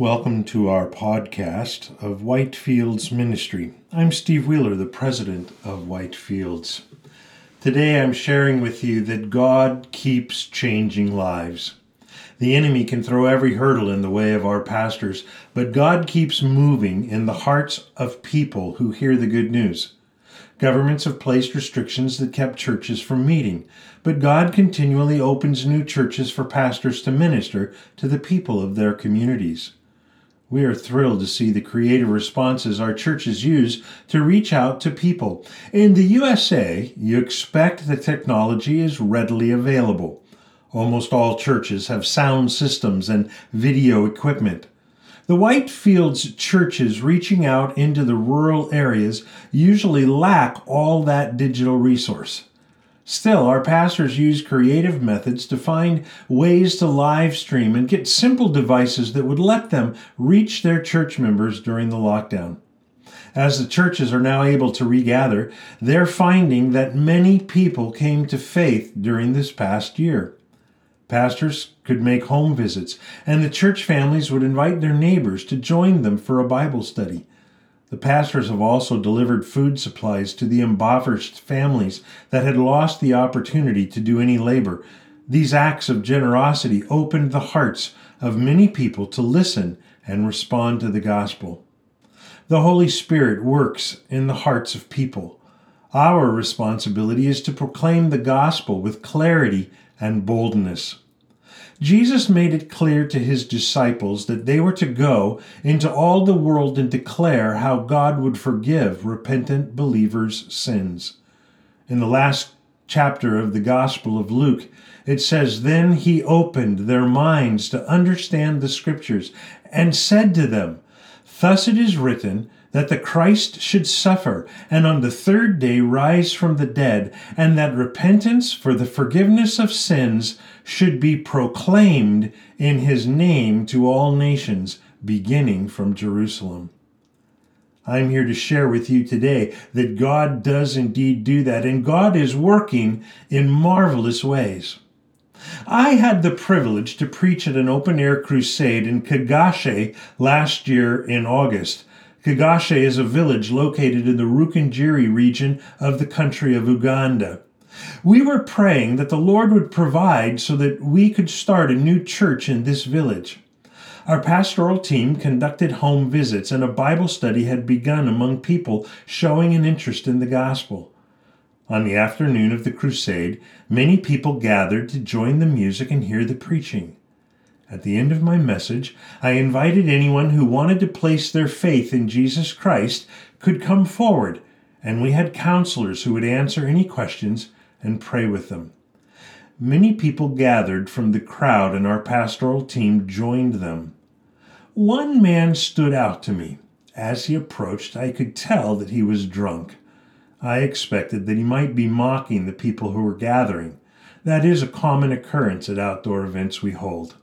Welcome to our podcast of Whitefields Ministry. I'm Steve Wheeler, the president of Whitefields. Today I'm sharing with you that God keeps changing lives. The enemy can throw every hurdle in the way of our pastors, but God keeps moving in the hearts of people who hear the good news. Governments have placed restrictions that kept churches from meeting, but God continually opens new churches for pastors to minister to the people of their communities. We are thrilled to see the creative responses our churches use to reach out to people. In the USA, you expect the technology is readily available. Almost all churches have sound systems and video equipment. The Whitefields churches reaching out into the rural areas usually lack all that digital resource. Still, our pastors use creative methods to find ways to live stream and get simple devices that would let them reach their church members during the lockdown. As the churches are now able to regather, they're finding that many people came to faith during this past year. Pastors could make home visits, and the church families would invite their neighbors to join them for a Bible study. The pastors have also delivered food supplies to the impoverished families that had lost the opportunity to do any labor. These acts of generosity opened the hearts of many people to listen and respond to the gospel. The Holy Spirit works in the hearts of people. Our responsibility is to proclaim the gospel with clarity and boldness. Jesus made it clear to his disciples that they were to go into all the world and declare how God would forgive repentant believers' sins. In the last chapter of the Gospel of Luke, it says, Then he opened their minds to understand the Scriptures and said to them, Thus it is written, that the Christ should suffer and on the third day rise from the dead, and that repentance for the forgiveness of sins should be proclaimed in his name to all nations, beginning from Jerusalem. I'm here to share with you today that God does indeed do that, and God is working in marvelous ways. I had the privilege to preach at an open air crusade in Kigashe last year in August. Kigashe is a village located in the Rukungiri region of the country of Uganda. We were praying that the Lord would provide so that we could start a new church in this village. Our pastoral team conducted home visits, and a Bible study had begun among people showing an interest in the gospel. On the afternoon of the crusade, many people gathered to join the music and hear the preaching. At the end of my message, I invited anyone who wanted to place their faith in Jesus Christ could come forward, and we had counselors who would answer any questions and pray with them. Many people gathered from the crowd, and our pastoral team joined them. One man stood out to me. As he approached, I could tell that he was drunk. I expected that he might be mocking the people who were gathering. That is a common occurrence at outdoor events we hold.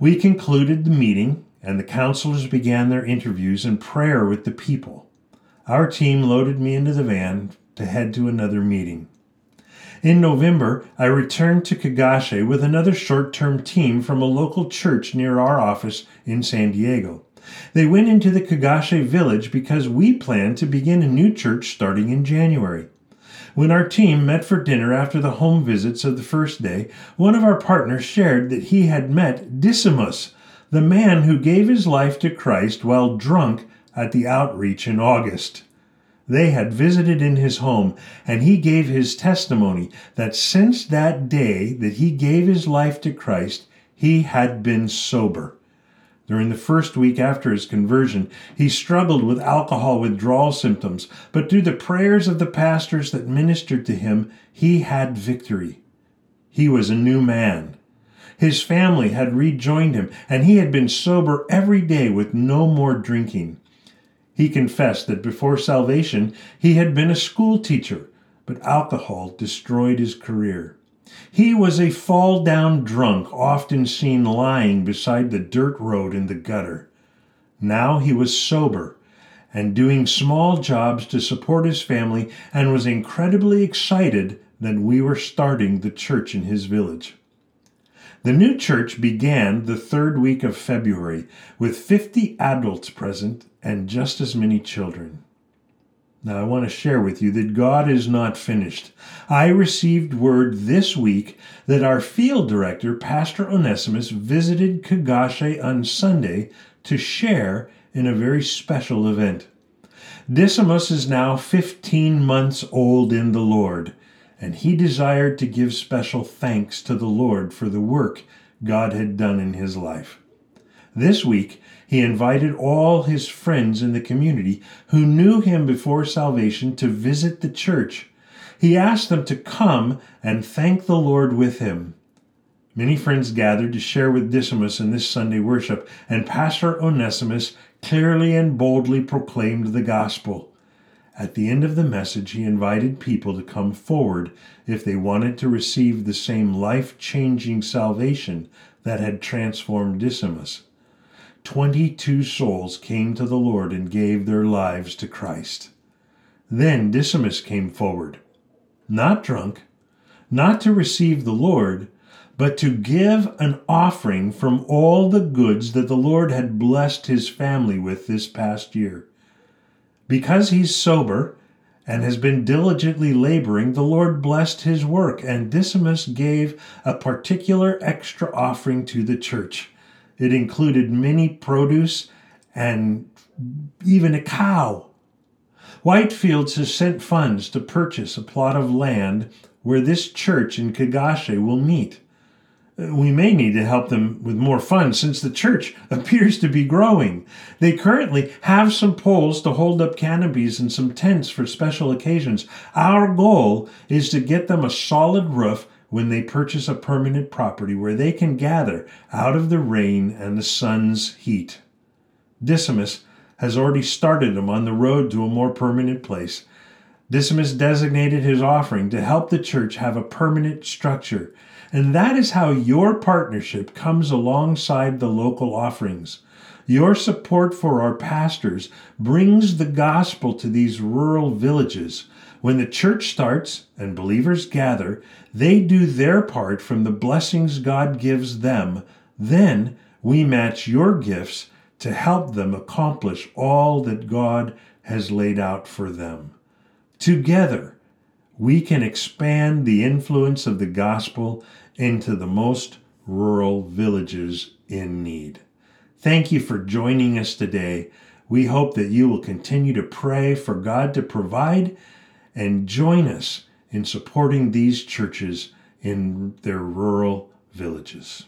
We concluded the meeting, and the counselors began their interviews and prayer with the people. Our team loaded me into the van to head to another meeting. In November, I returned to Kigashe with another short term team from a local church near our office in San Diego. They went into the Kigashe village because we planned to begin a new church starting in January. When our team met for dinner after the home visits of the first day, one of our partners shared that he had met Dismas, the man who gave his life to Christ while drunk at the outreach in August. They had visited in his home, and he gave his testimony that since that day that he gave his life to Christ, he had been sober. During the first week after his conversion, he struggled with alcohol withdrawal symptoms, but through the prayers of the pastors that ministered to him, he had victory. He was a new man. His family had rejoined him, and he had been sober every day with no more drinking. He confessed that before salvation he had been a school teacher, but alcohol destroyed his career. He was a fall down drunk, often seen lying beside the dirt road in the gutter. Now he was sober and doing small jobs to support his family and was incredibly excited that we were starting the church in his village. The new church began the third week of February with 50 adults present and just as many children. Now, I want to share with you that God is not finished. I received word this week that our field director, Pastor Onesimus, visited Kagache on Sunday to share in a very special event. Dismas is now 15 months old in the Lord, and he desired to give special thanks to the Lord for the work God had done in his life. This week, he invited all his friends in the community who knew him before salvation to visit the church. He asked them to come and thank the Lord with him. Many friends gathered to share with Dismas in this Sunday worship, and Pastor Onesimus clearly and boldly proclaimed the gospel. At the end of the message, he invited people to come forward if they wanted to receive the same life changing salvation that had transformed Dismas. 22 souls came to the Lord and gave their lives to Christ. Then Dismas came forward, not drunk, not to receive the Lord, but to give an offering from all the goods that the Lord had blessed his family with this past year. Because he's sober and has been diligently laboring, the Lord blessed his work, and Dismas gave a particular extra offering to the church. It included many produce and even a cow. Whitefields has sent funds to purchase a plot of land where this church in Kagache will meet. We may need to help them with more funds since the church appears to be growing. They currently have some poles to hold up canopies and some tents for special occasions. Our goal is to get them a solid roof when they purchase a permanent property where they can gather out of the rain and the sun's heat. Dismas has already started them on the road to a more permanent place. Dismas designated his offering to help the church have a permanent structure, and that is how your partnership comes alongside the local offerings. Your support for our pastors brings the gospel to these rural villages when the church starts and believers gather, they do their part from the blessings God gives them. Then we match your gifts to help them accomplish all that God has laid out for them. Together, we can expand the influence of the gospel into the most rural villages in need. Thank you for joining us today. We hope that you will continue to pray for God to provide and join us in supporting these churches in their rural villages.